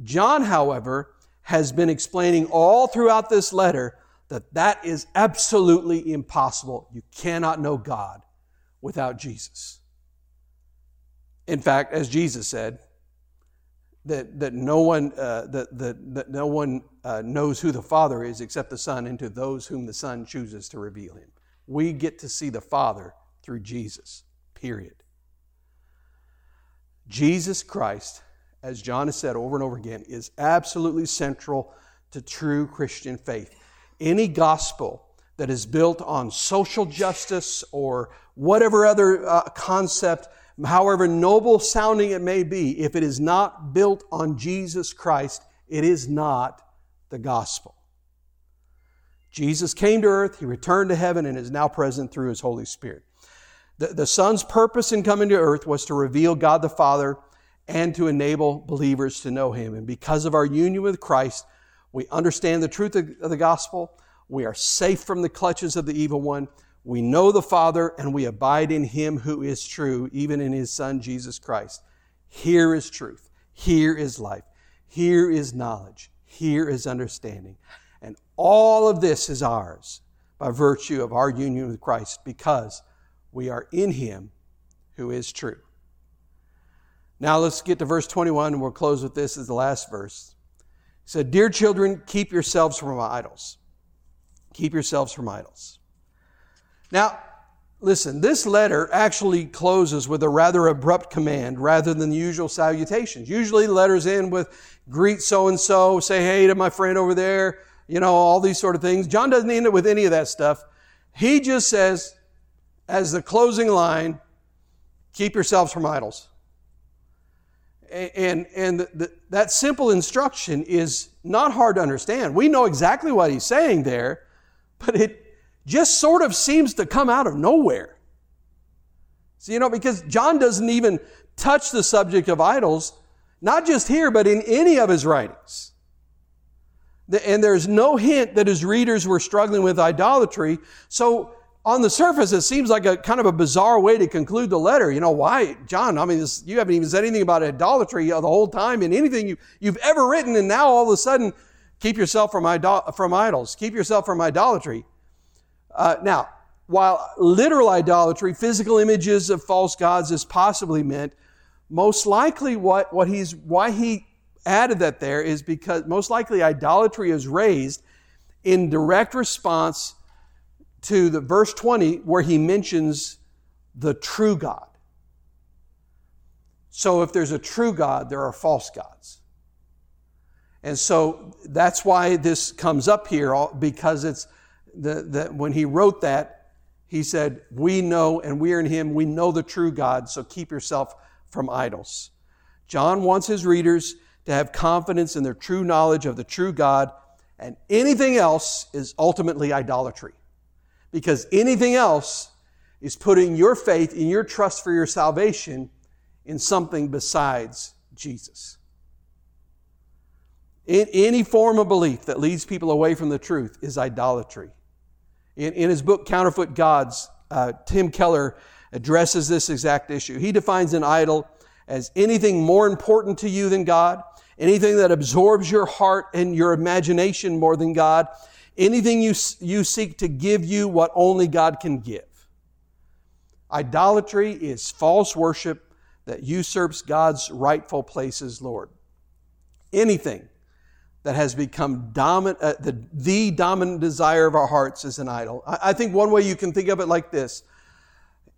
John, however, has been explaining all throughout this letter that that is absolutely impossible. You cannot know God without Jesus. In fact, as Jesus said, that, that no one, uh, that, that, that no one uh, knows who the Father is except the Son, and to those whom the Son chooses to reveal him. We get to see the Father through Jesus, period. Jesus Christ, as John has said over and over again, is absolutely central to true Christian faith. Any gospel that is built on social justice or whatever other uh, concept however noble sounding it may be, if it is not built on Jesus Christ, it is not the gospel. Jesus came to earth, he returned to heaven, and is now present through his Holy Spirit. The, the Son's purpose in coming to earth was to reveal God the Father and to enable believers to know him. And because of our union with Christ, we understand the truth of the gospel. We are safe from the clutches of the evil one. We know the Father and we abide in Him who is true, even in His Son, Jesus Christ. Here is truth. Here is life. Here is knowledge. Here is understanding. And all of this is ours by virtue of our union with Christ because we are in Him who is true. Now let's get to verse 21 and we'll close with this as the last verse. Said, Dear children, keep yourselves from idols. Keep yourselves from idols. Now, listen, this letter actually closes with a rather abrupt command rather than the usual salutations. Usually, letters end with greet so and so, say hey to my friend over there, you know, all these sort of things. John doesn't end it with any of that stuff. He just says, as the closing line, keep yourselves from idols. And, and the, that simple instruction is not hard to understand. We know exactly what he's saying there, but it, just sort of seems to come out of nowhere. So, you know, because John doesn't even touch the subject of idols, not just here, but in any of his writings. And there's no hint that his readers were struggling with idolatry. So, on the surface, it seems like a kind of a bizarre way to conclude the letter. You know, why, John? I mean, this, you haven't even said anything about idolatry the whole time in anything you, you've ever written, and now all of a sudden, keep yourself from, idol, from idols. Keep yourself from idolatry. Uh, now, while literal idolatry, physical images of false gods, is possibly meant, most likely what, what he's, why he added that there is because most likely idolatry is raised in direct response to the verse 20 where he mentions the true God. So if there's a true God, there are false gods. And so that's why this comes up here because it's the, the, when he wrote that, he said, We know and we are in him, we know the true God, so keep yourself from idols. John wants his readers to have confidence in their true knowledge of the true God, and anything else is ultimately idolatry. Because anything else is putting your faith and your trust for your salvation in something besides Jesus. In any form of belief that leads people away from the truth is idolatry. In, in his book, Counterfeit Gods, uh, Tim Keller addresses this exact issue. He defines an idol as anything more important to you than God, anything that absorbs your heart and your imagination more than God, anything you, you seek to give you what only God can give. Idolatry is false worship that usurps God's rightful places, Lord. Anything that has become dominant, uh, the, the dominant desire of our hearts is an idol. I, I think one way you can think of it like this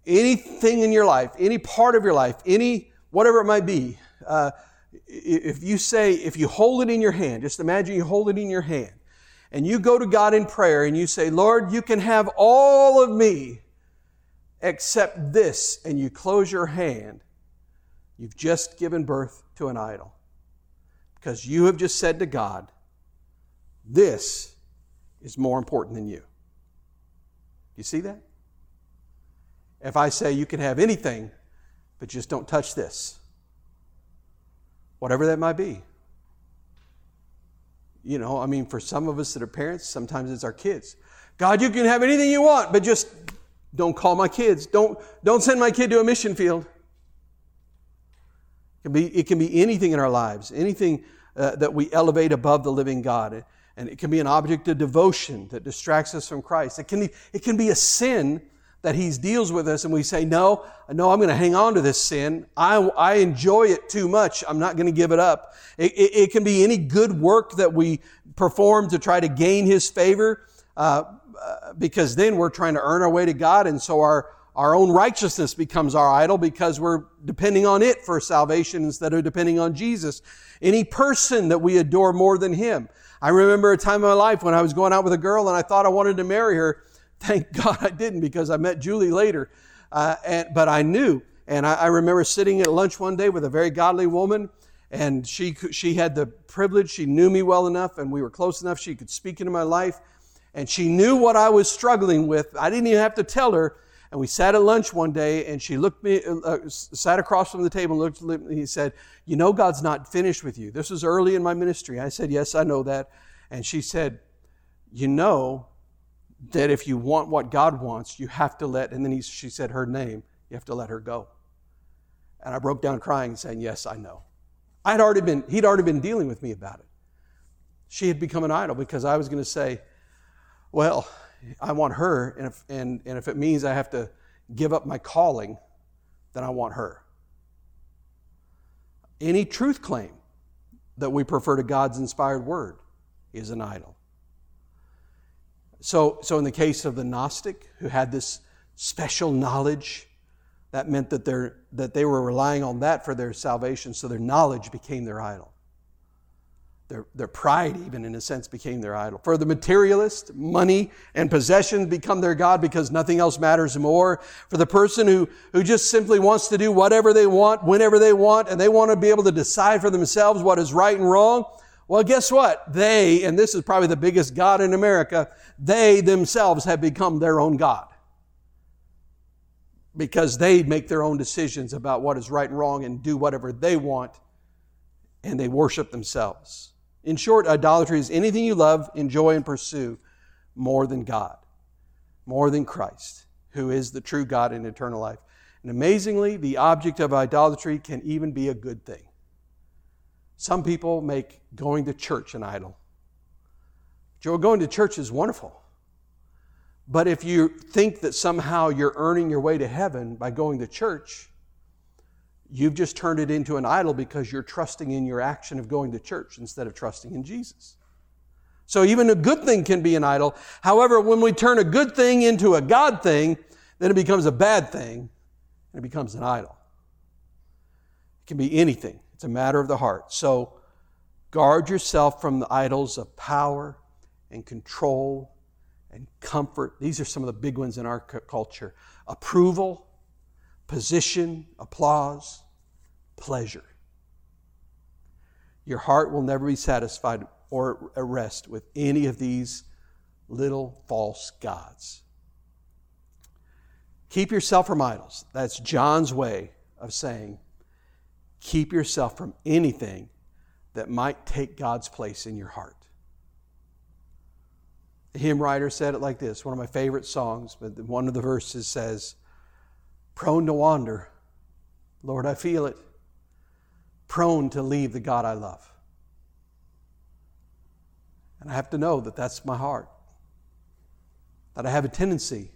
anything in your life, any part of your life, any, whatever it might be, uh, if you say, if you hold it in your hand, just imagine you hold it in your hand, and you go to God in prayer and you say, Lord, you can have all of me except this, and you close your hand, you've just given birth to an idol. Because you have just said to God, This is more important than you. You see that? If I say you can have anything, but just don't touch this, whatever that might be. You know, I mean, for some of us that are parents, sometimes it's our kids. God, you can have anything you want, but just don't call my kids. Don't, don't send my kid to a mission field. It can be, it can be anything in our lives, anything uh, that we elevate above the living God. And it can be an object of devotion that distracts us from Christ. It can be, it can be a sin that He deals with us and we say, No, no, I'm going to hang on to this sin. I, I enjoy it too much. I'm not going to give it up. It, it, it, can be any good work that we perform to try to gain His favor, uh, uh, because then we're trying to earn our way to God, and so our, our own righteousness becomes our idol because we're depending on it for salvation instead of depending on Jesus. Any person that we adore more than Him. I remember a time in my life when I was going out with a girl and I thought I wanted to marry her. Thank God I didn't because I met Julie later. Uh, and, but I knew. And I, I remember sitting at lunch one day with a very godly woman and she, she had the privilege, she knew me well enough and we were close enough she could speak into my life. And she knew what I was struggling with. I didn't even have to tell her. And we sat at lunch one day, and she looked me, uh, uh sat across from the table, and looked at me, he said, You know, God's not finished with you. This was early in my ministry. I said, Yes, I know that. And she said, You know that if you want what God wants, you have to let, and then he, she said her name, you have to let her go. And I broke down crying, saying, Yes, I know. I'd already been, he'd already been dealing with me about it. She had become an idol because I was going to say, Well, I want her, and if, and, and if it means I have to give up my calling, then I want her. Any truth claim that we prefer to God's inspired word is an idol. So, so in the case of the Gnostic, who had this special knowledge, that meant that, that they were relying on that for their salvation, so their knowledge became their idol. Their, their pride, even in a sense, became their idol. For the materialist, money and possessions become their God because nothing else matters more. For the person who, who just simply wants to do whatever they want, whenever they want, and they want to be able to decide for themselves what is right and wrong, well, guess what? They, and this is probably the biggest God in America, they themselves have become their own God. Because they make their own decisions about what is right and wrong and do whatever they want, and they worship themselves. In short, idolatry is anything you love, enjoy, and pursue more than God, more than Christ, who is the true God in eternal life. And amazingly, the object of idolatry can even be a good thing. Some people make going to church an idol. Joe, going to church is wonderful. But if you think that somehow you're earning your way to heaven by going to church, You've just turned it into an idol because you're trusting in your action of going to church instead of trusting in Jesus. So even a good thing can be an idol. However, when we turn a good thing into a God thing, then it becomes a bad thing and it becomes an idol. It can be anything, it's a matter of the heart. So guard yourself from the idols of power and control and comfort. These are some of the big ones in our culture. Approval position, applause, pleasure. Your heart will never be satisfied or at rest with any of these little false gods. Keep yourself from idols. That's John's way of saying, keep yourself from anything that might take God's place in your heart. The hymn writer said it like this one of my favorite songs, but one of the verses says, prone to wander. Lord, I feel it. Prone to leave the God I love. And I have to know that that's my heart. That I have a tendency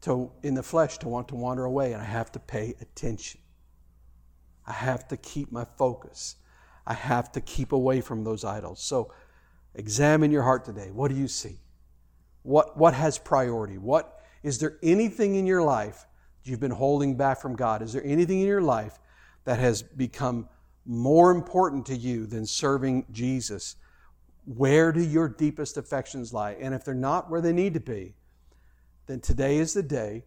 to, in the flesh, to want to wander away, and I have to pay attention. I have to keep my focus. I have to keep away from those idols. So examine your heart today. What do you see? What, what has priority? What is there anything in your life you've been holding back from God? Is there anything in your life that has become more important to you than serving Jesus? Where do your deepest affections lie? And if they're not where they need to be, then today is the day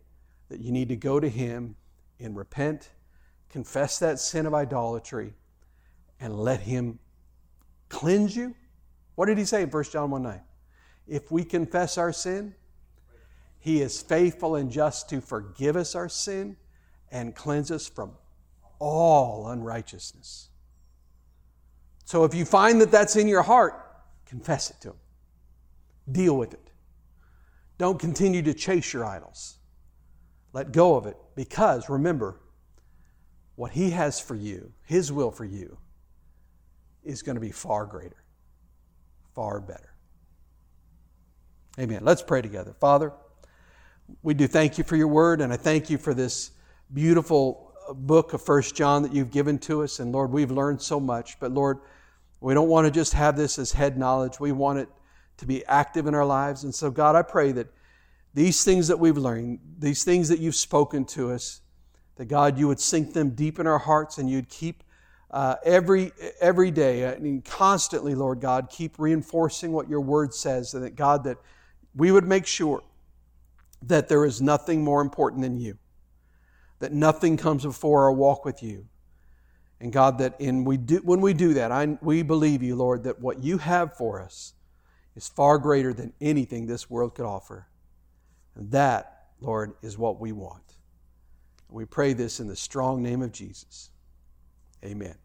that you need to go to Him and repent, confess that sin of idolatry, and let Him cleanse you. What did He say in 1 John 1 9? If we confess our sin, he is faithful and just to forgive us our sin and cleanse us from all unrighteousness. So if you find that that's in your heart, confess it to Him. Deal with it. Don't continue to chase your idols. Let go of it because remember, what He has for you, His will for you, is going to be far greater, far better. Amen. Let's pray together. Father, we do thank you for your word, and I thank you for this beautiful uh, book of First John that you've given to us. And Lord, we've learned so much. But Lord, we don't want to just have this as head knowledge. We want it to be active in our lives. And so, God, I pray that these things that we've learned, these things that you've spoken to us, that God, you would sink them deep in our hearts and you'd keep uh, every, every day uh, and constantly, Lord God, keep reinforcing what your word says, and that God, that we would make sure that there is nothing more important than you, that nothing comes before our walk with you. And God, that in we do, when we do that, I, we believe you, Lord, that what you have for us is far greater than anything this world could offer. And that, Lord, is what we want. We pray this in the strong name of Jesus. Amen.